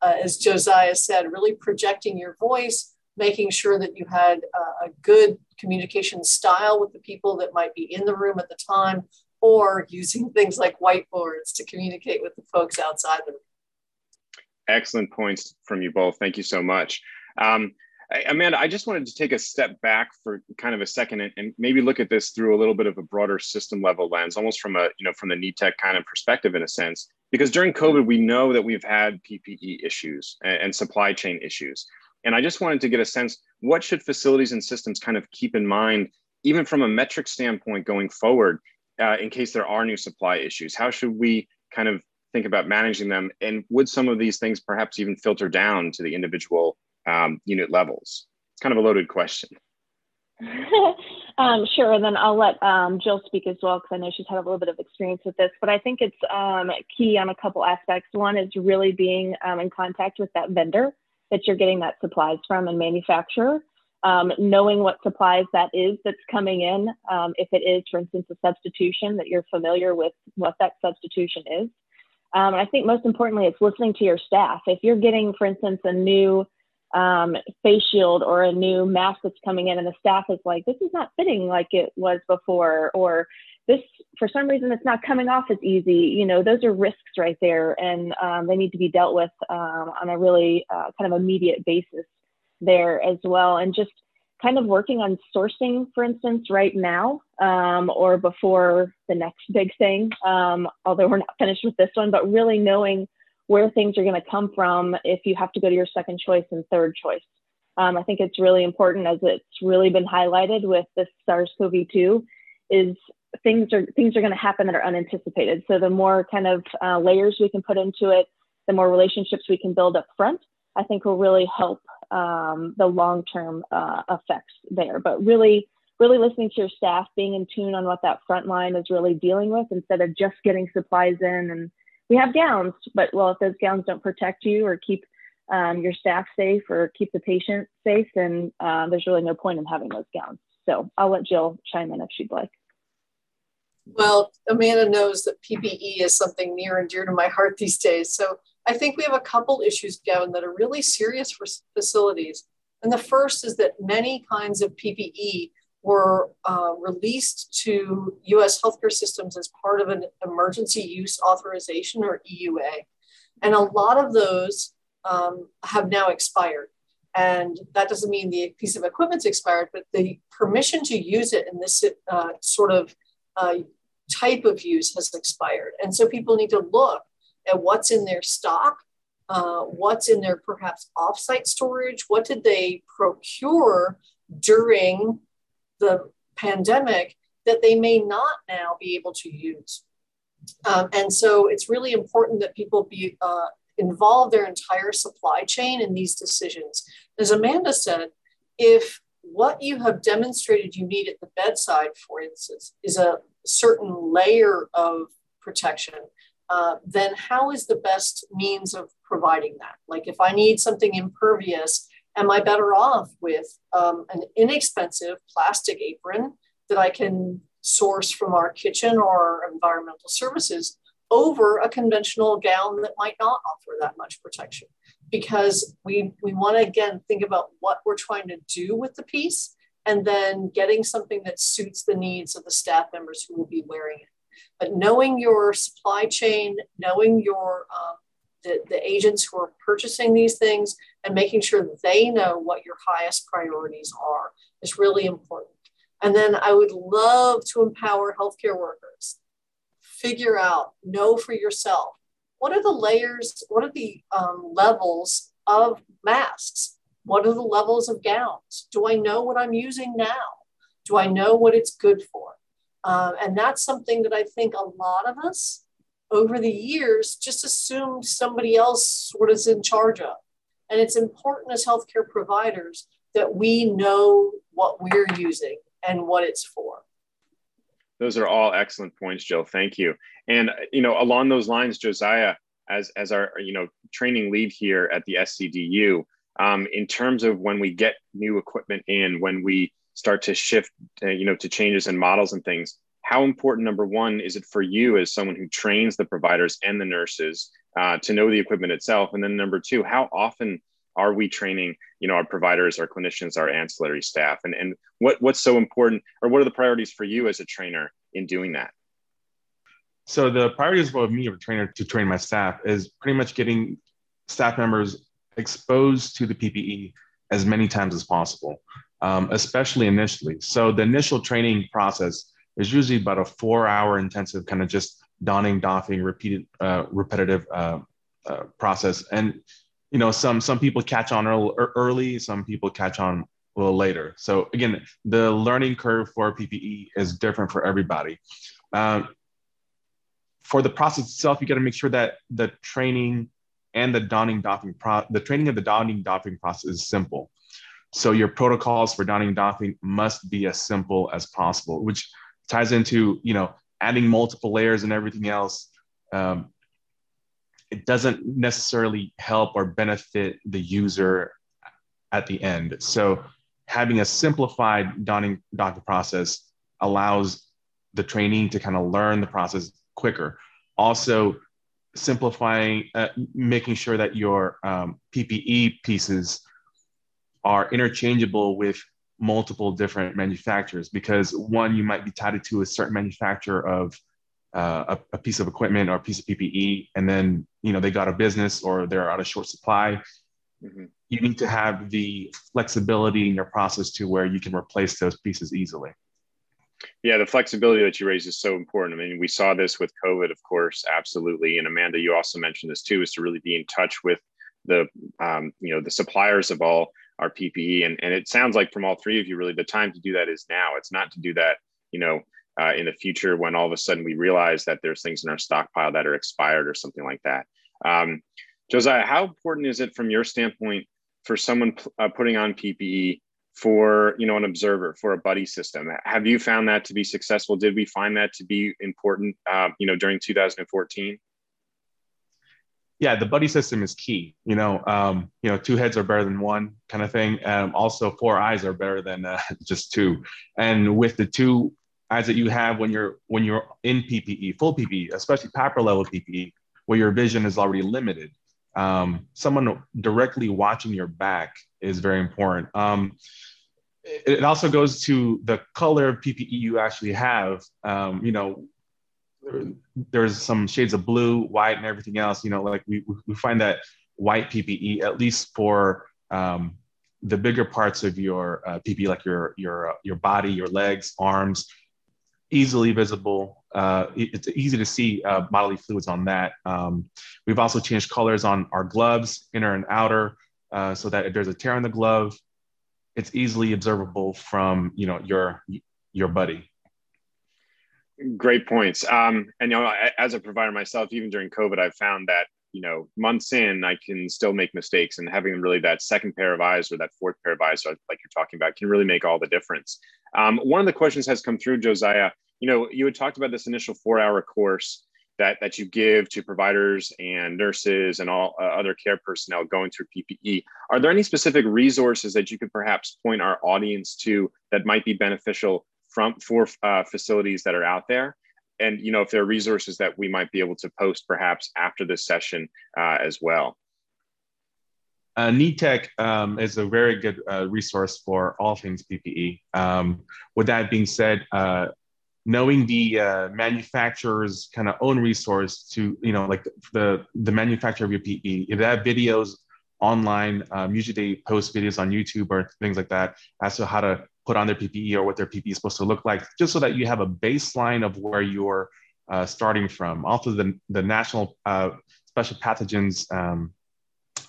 uh, as Josiah said, really projecting your voice, making sure that you had a good communication style with the people that might be in the room at the time, or using things like whiteboards to communicate with the folks outside the room. Excellent points from you both. Thank you so much. Um, Amanda, I just wanted to take a step back for kind of a second and, and, maybe look at this through a little bit of a broader system level lens, almost from a, you know, from the NETEC kind of perspective in a sense, because during COVID, we know that we've had PPE issues and, and supply chain issues. And I just wanted to get a sense, what should facilities and systems kind of keep in mind, even from a metric standpoint going forward, uh, in case there are new supply issues? How should we kind of think about managing them? And would some of these things perhaps even filter down to the individual um, unit levels? It's kind of a loaded question. um, sure, and then I'll let um, Jill speak as well because I know she's had a little bit of experience with this. But I think it's um, key on a couple aspects. One is really being um, in contact with that vendor that you're getting that supplies from and manufacturer, um, knowing what supplies that is that's coming in. Um, if it is, for instance, a substitution, that you're familiar with what that substitution is. and I think most importantly, it's listening to your staff. If you're getting, for instance, a new um, face shield or a new mask that's coming in and the staff is like this is not fitting like it was before or this for some reason it's not coming off as easy you know those are risks right there and um, they need to be dealt with um, on a really uh, kind of immediate basis there as well and just kind of working on sourcing for instance right now um, or before the next big thing um, although we're not finished with this one but really knowing where things are going to come from if you have to go to your second choice and third choice. Um, I think it's really important as it's really been highlighted with this SARS-CoV-2 is things are things are going to happen that are unanticipated. So the more kind of uh, layers we can put into it, the more relationships we can build up front, I think will really help um, the long-term uh, effects there. But really, really listening to your staff, being in tune on what that front line is really dealing with instead of just getting supplies in and we have gowns, but well, if those gowns don't protect you or keep um, your staff safe or keep the patient safe, then uh, there's really no point in having those gowns. So I'll let Jill chime in if she'd like. Well, Amanda knows that PPE is something near and dear to my heart these days. So I think we have a couple issues, Gavin, that are really serious for facilities. And the first is that many kinds of PPE were uh, released to US healthcare systems as part of an emergency use authorization or EUA. And a lot of those um, have now expired. And that doesn't mean the piece of equipment's expired, but the permission to use it in this uh, sort of uh, type of use has expired. And so people need to look at what's in their stock, uh, what's in their perhaps offsite storage, what did they procure during the pandemic that they may not now be able to use. Um, and so it's really important that people be uh, involve their entire supply chain in these decisions. As Amanda said, if what you have demonstrated you need at the bedside, for instance, is a certain layer of protection, uh, then how is the best means of providing that? Like if I need something impervious am I better off with um, an inexpensive plastic apron that I can source from our kitchen or environmental services over a conventional gown that might not offer that much protection? Because we, we want to again think about what we're trying to do with the piece and then getting something that suits the needs of the staff members who will be wearing it. But knowing your supply chain, knowing your um, the, the agents who are purchasing these things and making sure they know what your highest priorities are is really important. And then I would love to empower healthcare workers. Figure out, know for yourself what are the layers, what are the um, levels of masks? What are the levels of gowns? Do I know what I'm using now? Do I know what it's good for? Um, and that's something that I think a lot of us over the years just assumed somebody else sort of is in charge of. And it's important as healthcare providers that we know what we're using and what it's for. Those are all excellent points, Jill. Thank you. And you know, along those lines, Josiah, as as our you know training lead here at the SCDU, um, in terms of when we get new equipment in, when we start to shift, uh, you know, to changes in models and things, how important number one is it for you as someone who trains the providers and the nurses uh, to know the equipment itself, and then number two, how often are we training you know our providers our clinicians our ancillary staff? And and what what's so important or what are the priorities for you as a trainer in doing that? So the priorities of me as a trainer to train my staff is pretty much getting staff members exposed to the ppe as many times as possible um, especially initially. So the initial training process is usually about a four hour intensive kind of just donning doffing repeated uh, repetitive uh, uh, process. And you know some some people catch on early some people catch on a little later. So again the learning curve for ppe is different for everybody. Um, for the process itself you got to make sure that the training and the donning doffing pro the training of the donning doffing process is simple so your protocols for donning doffing must be as simple as possible which ties into you know adding multiple layers and everything else um, it doesn't necessarily help or benefit the user at the end. So having a simplified donning doffing process allows the trainee to kind of learn the process quicker. Also, simplifying, uh, making sure that your um, PPE pieces are interchangeable with multiple different manufacturers because one, you might be tied to a certain manufacturer of uh, a, a, piece of equipment or a piece of PPE, and then you know they got a business or they're out of short supply. Mm-hmm. You need to have the flexibility in your process to where you can replace those pieces easily. Yeah, the flexibility that you raise is so important. I mean, we saw this with COVID, of course, absolutely. And Amanda, you also mentioned this too, is to really be in touch with the um, you know the suppliers of all our PPE. And and it sounds like from all three of you, really, the time to do that is now. It's not to do that, you know, uh, in the future when all of a sudden we realize that there's things in our stockpile that are expired or something like that. Um, Josiah, how important is it from your standpoint for someone uh, putting on PPE for you know an observer for a buddy system? Have you found that to be successful? Did we find that to be important? Uh, you know during 2014 yeah the buddy system is key you know um, you know two heads are better than one kind of thing um, also four eyes are better than uh, just two and with the two eyes that you have when you're when you're in PPE, full PPE, especially PAPR level PPE, where your vision is already limited. Um, someone directly watching your back is very important. Um, it, also goes to the color of PPE you actually have. Um, you know, there's some shades of blue, white, and everything else. You know, like we we find that white PPE, at least for um, the bigger parts of your uh, PPE, like your your uh, your body, your legs, arms, easily visible. Uh, it's easy to see uh, bodily fluids on that. Um, we've also changed colors on our gloves, inner and outer, uh, so that if there's a tear in the glove, it's easily observable from you know your your buddy. Great points. Um, and you know, as a provider myself, even during COVID, I've found that you know months in, I can still make mistakes, and having really that second pair of eyes or that fourth pair of eyes, like you're talking about, can really make all the difference. Um, one of the questions has come through, Josiah. You know, you had talked about this initial four-hour course that that you give to providers and nurses and all uh, other care personnel going through PPE. Are there any specific resources that you could perhaps point our audience to that might be beneficial from for uh, facilities that are out there? And you know, if there are resources that we might be able to post perhaps after this session uh, as well. Uh, NETEC um, is a very good uh, resource for all things PPE. Um, with that being said, uh, knowing the uh, manufacturer's kind of own resource to, you know, like the the manufacturer of your PPE, if they have videos online, um, usually they post videos on YouTube or things like that as to how to put on their PPE or what their PPE is supposed to look like, just so that you have a baseline of where you're uh, starting from. Also, the the National uh, Special Pathogens um,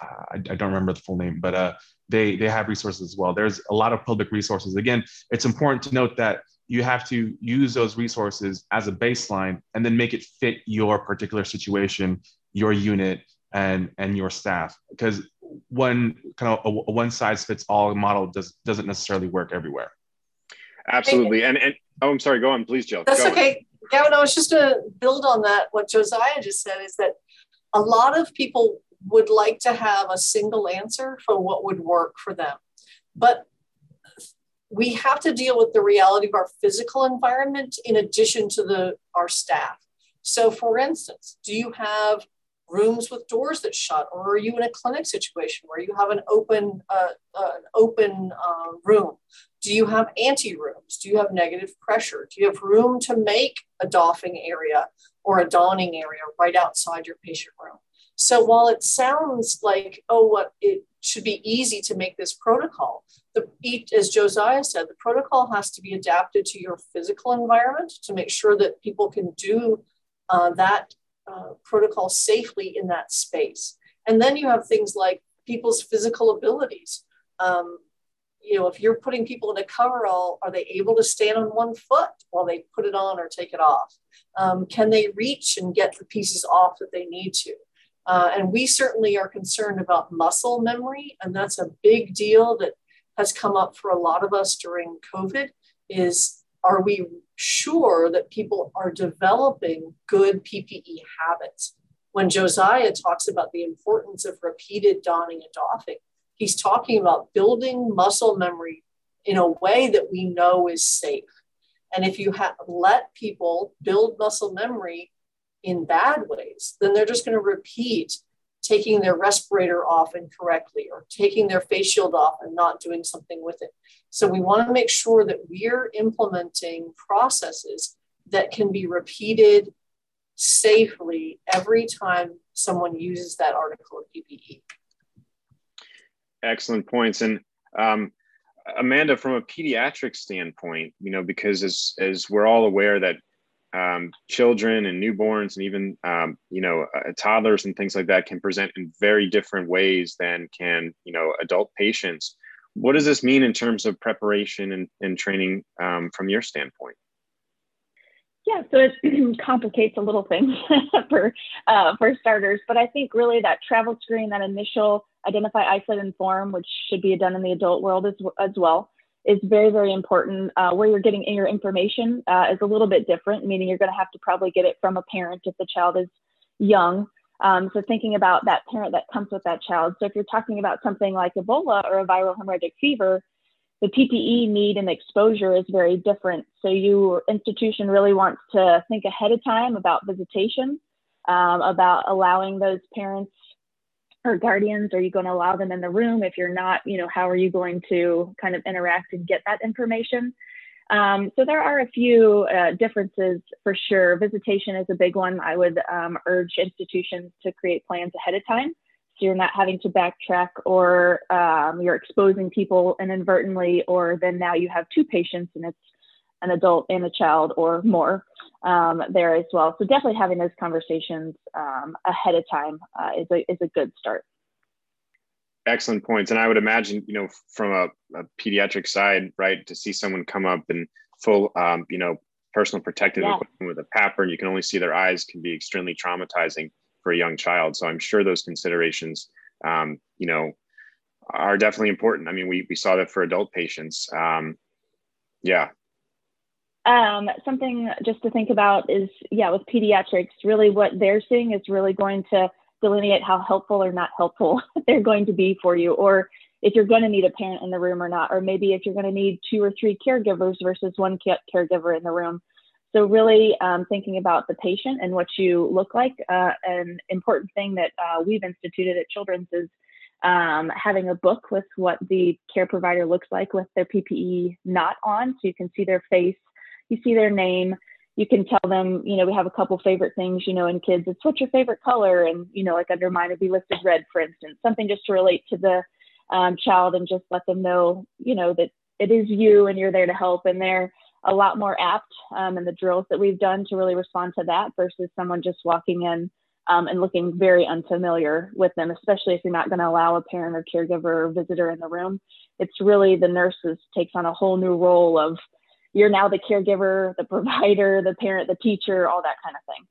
I, I, don't remember the full name, but uh, they they have resources as well. There's a lot of public resources. Again, it's important to note that you have to use those resources as a baseline and then make it fit your particular situation, your unit, and and your staff. Because one kind of a, a one size fits all model does doesn't necessarily work everywhere. Absolutely, and and oh, I'm sorry. Go on, please, Jill. That's go okay. Gavin, I was just to build on that. What Josiah just said is that a lot of people would like to have a single answer for what would work for them. But we have to deal with the reality of our physical environment in addition to the our staff. So for instance, do you have rooms with doors that shut or are you in a clinic situation where you have an open uh, uh, an open uh, room? Do you have ante rooms do you have negative pressure? Do you have room to make a doffing area or a donning area right outside your patient room? So while it sounds like, oh, what it should be easy to make this protocol, the as Josiah said, the protocol has to be adapted to your physical environment to make sure that people can do uh, that uh, protocol safely in that space. And then you have things like people's physical abilities. Um, you know, if you're putting people in a coverall, are they able to stand on one foot while they put it on or take it off? Um, can they reach and get the pieces off that they need to? Uh, and we certainly are concerned about muscle memory, and that's a big deal that has come up for a lot of us during COVID. Is are we sure that people are developing good PPE habits? When Josiah talks about the importance of repeated donning and doffing, he's talking about building muscle memory in a way that we know is safe. And if you have let people build muscle memory in bad ways, then they're just going to repeat taking their respirator off incorrectly or taking their face shield off and not doing something with it. So we want to make sure that we're implementing processes that can be repeated safely every time someone uses that article of PPE. Excellent points. And um, Amanda, from a pediatric standpoint, you know, because as, as we're all aware that um, children and newborns and even um, you know uh, toddlers and things like that can present in very different ways than can you know adult patients. What does this mean in terms of preparation and, and training um, from your standpoint? Yeah so it complicates a little things for uh, for starters but i think really that travel screen that initial identify isolate and inform which should be done in the adult world as, as well is very, very important. Uh, where you're getting your information uh, is a little bit different, meaning you're going to have to probably get it from a parent if the child is young. Um, so thinking about that parent that comes with that child. So if you're talking about something like Ebola or a viral hemorrhagic fever, the PPE need and exposure is very different. So your institution really wants to think ahead of time about visitation, um, about allowing those parents or guardians? Are you going to allow them in the room? If you're not, you know, how are you going to kind of interact and get that information? Um, so there are a few uh, differences for sure. Visitation is a big one. I would um, urge institutions to create plans ahead of time so you're not having to backtrack or um, you're exposing people inadvertently, or then now you have two patients and it's an adult and a child or more um, there as well. So definitely having those conversations um, ahead of time uh, is, a, is a good start. Excellent points. And I would imagine, you know, from a, a pediatric side, right, to see someone come up in full, um, you know, personal protective yeah. equipment with a PAPR and you can only see their eyes can be extremely traumatizing for a young child. So I'm sure those considerations, um, you know, are definitely important. I mean, we, we saw that for adult patients. Um, yeah, um, something just to think about is, yeah, with pediatrics, really what they're seeing is really going to delineate how helpful or not helpful they're going to be for you, or if you're going to need a parent in the room or not, or maybe if you're going to need two or three caregivers versus one caregiver in the room. So really um, thinking about the patient and what you look like. Uh, an important thing that uh, we've instituted at Children's is um, having a book with what the care provider looks like with their PPE not on, so you can see their face, you see their name you can tell them you know we have a couple favorite things you know in kids it's what's your favorite color and you know like under mine would be listed red for instance something just to relate to the um, child and just let them know you know that it is you and you're there to help and they're a lot more apt um, in the drills that we've done to really respond to that versus someone just walking in um, and looking very unfamiliar with them, especially if you're not going to allow a parent or caregiver or visitor in the room. It's really the nurses takes on a whole new role of you're now the caregiver, the provider, the parent, the teacher, all that kind of thing.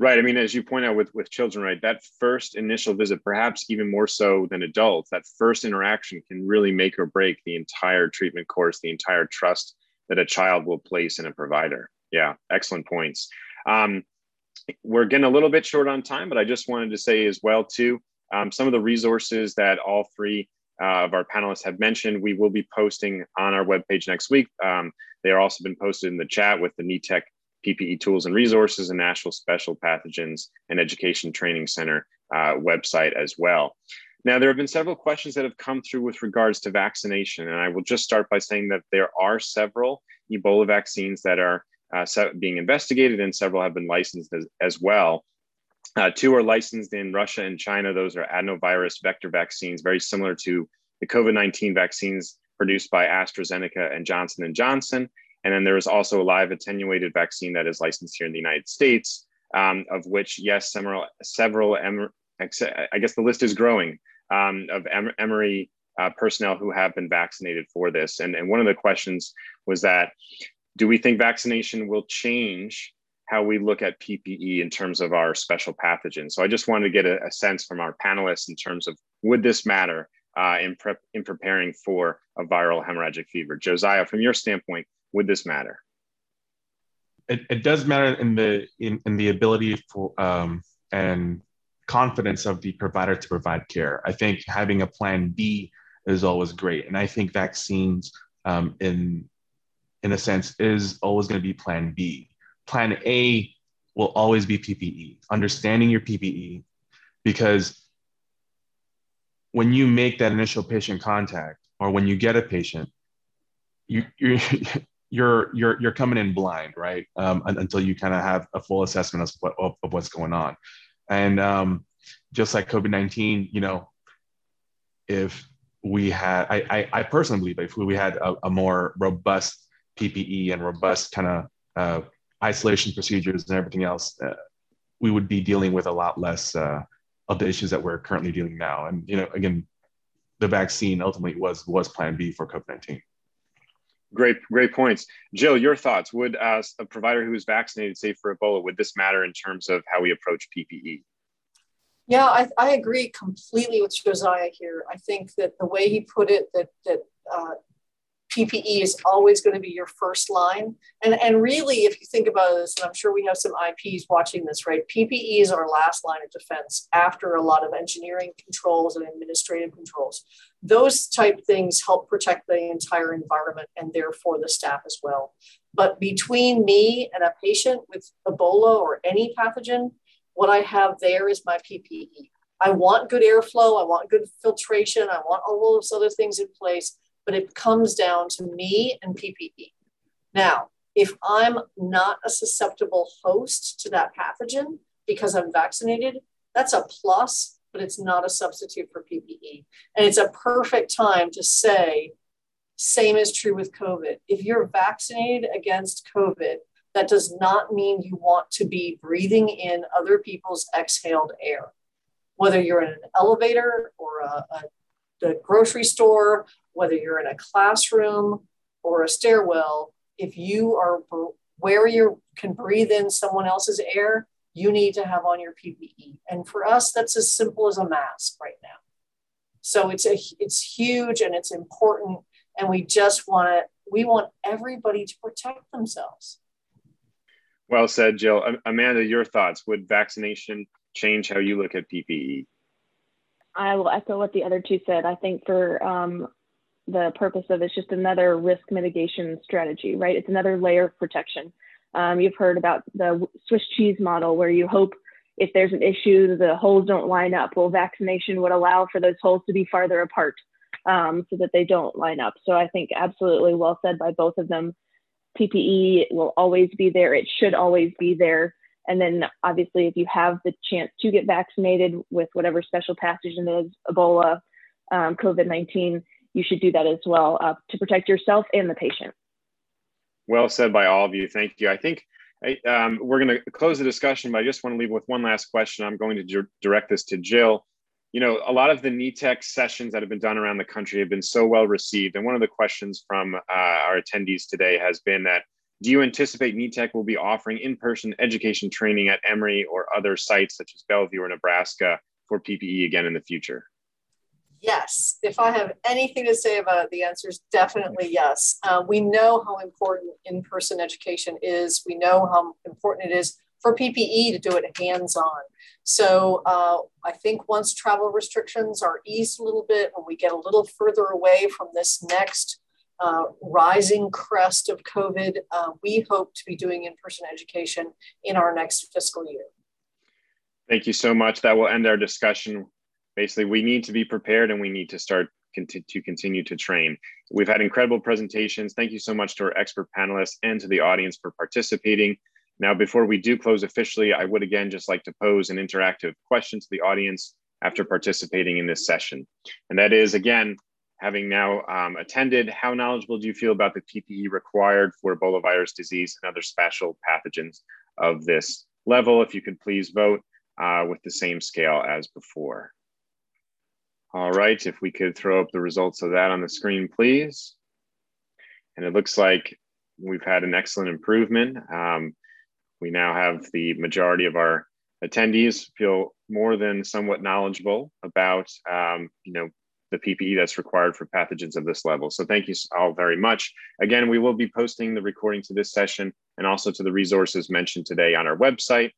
Right. I mean, as you point out with, with children, right, that first initial visit, perhaps even more so than adults, that first interaction can really make or break the entire treatment course, the entire trust that a child will place in a provider. Yeah, excellent points. Um, we're getting a little bit short on time, but I just wanted to say as well too, um, some of the resources that all three uh, of our panelists have mentioned, we will be posting on our webpage next week. Um, they are also been posted in the chat with the NETEC PPE tools and resources and National Special Pathogens and Education Training Center uh, website as well. Now, there have been several questions that have come through with regards to vaccination, and I will just start by saying that there are several Ebola vaccines that are uh, being investigated, and several have been licensed as, as well. Uh, two are licensed in Russia and China. Those are adenovirus vector vaccines, very similar to the COVID-19 vaccines produced by AstraZeneca and Johnson and Johnson. And then there is also a live attenuated vaccine that is licensed here in the United States, um, of which, yes, several, several I guess the list is growing um, of Emory uh, personnel who have been vaccinated for this. And, and one of the questions was that do we think vaccination will change how we look at PPE in terms of our special pathogens? So I just wanted to get a, a sense from our panelists in terms of would this matter uh, in, in preparing for a viral hemorrhagic fever? Josiah, from your standpoint, would this matter? It, it does matter in the in, in the ability for um, and confidence of the provider to provide care. I think having a plan B is always great, and I think vaccines, um, in in a sense, is always going to be plan B. Plan A will always be PPE. Understanding your PPE, because when you make that initial patient contact, or when you get a patient, you you you're you're you're coming in blind, right? Um, until you kind of have a full assessment of, what, of what's going on. And um, just like COVID 19, you know, if we had, I, I, I, personally believe if we had a, a more robust PPE and robust kind of uh, isolation procedures and everything else, uh, we would be dealing with a lot less uh, of the issues that we're currently dealing now. And, you know, again, the vaccine ultimately was was plan B for COVID 19. Great, great points. Jill, your thoughts. Would as a provider who is vaccinated, say for Ebola, would this matter in terms of how we approach PPE? Yeah, I, I agree completely with Josiah here. I think that the way he put it, that that uh, PPE is always going to be your first line. And, and really, if you think about this, and I'm sure we have some IPs watching this, right? PPE is our last line of defense after a lot of engineering controls and administrative controls. Those type things help protect the entire environment and therefore the staff as well. But between me and a patient with Ebola or any pathogen, what I have there is my PPE. I want good airflow, I want good filtration, I want all those other things in place but it comes down to me and PPE. Now, if I'm not a susceptible host to that pathogen because I'm vaccinated, that's a plus, but it's not a substitute for PPE. And it's a perfect time to say, same is true with COVID. If you're vaccinated against COVID, that does not mean you want to be breathing in other people's exhaled air. Whether you're in an elevator or a, a the grocery store whether you're in a classroom or a stairwell, if you are where you can breathe in someone else's air, you need to have on your PPE. And for us, that's as simple as a mask right now. So it's a it's huge and it's important, and we just want to we want everybody to protect themselves. Well said, Jill. Amanda, your thoughts? Would vaccination change how you look at PPE? I will echo what the other two said. I think for um, the purpose of it's just another risk mitigation strategy, right? It's another layer of protection. Um, you've heard about the Swiss cheese model where you hope if there's an issue, the holes don't line up. Well, vaccination would allow for those holes to be farther apart um, so that they don't line up. So I think absolutely well said by both of them. PPE will always be there. It should always be there. And then obviously, if you have the chance to get vaccinated with whatever special pathogen is, Ebola, um, COVID 19, you should do that as well uh, to protect yourself and the patient. Well said by all of you. Thank you. I think um, we're going to close the discussion, but I just want to leave with one last question. I'm going to direct this to Jill. You know, a lot of the NETEC sessions that have been done around the country have been so well received. And one of the questions from uh, our attendees today has been that do you anticipate NETEC will be offering in person education training at Emory or other sites such as Bellevue or Nebraska for PPE again in the future? Yes. If I have anything to say about it, the answer is definitely yes. Uh, we know how important in person education is, we know how important it is for PPE to do it hands on. So uh, I think once travel restrictions are eased a little bit, when we get a little further away from this next uh, rising crest of COVID, uh, we hope to be doing in person education in our next fiscal year. Thank you so much. That will end our discussion. Basically, we need to be prepared and we need to start to continue to train. We've had incredible presentations. Thank you so much to our expert panelists and to the audience for participating. Now, before we do close officially, I would again just like to pose an interactive question to the audience after participating in this session. And that is, again, having now um, attended, how knowledgeable do you feel about the PPE required for Ebola virus disease and other special pathogens of this level? If you could please vote uh, with the same scale as before. All right, if we could throw up the results of that on the screen, please. And it looks like we've had an excellent improvement. Um, we now have the majority of our attendees feel more than somewhat knowledgeable about um, you know the PPE that's required for pathogens of this level. So thank you all very much. Again, we will be posting the recording to this session and also to the resources mentioned today on our website.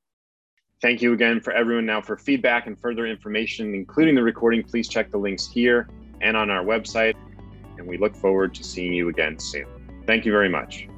Thank you again for everyone now for feedback and further information, including the recording. Please check the links here and on our website. And we look forward to seeing you again soon. Thank you very much.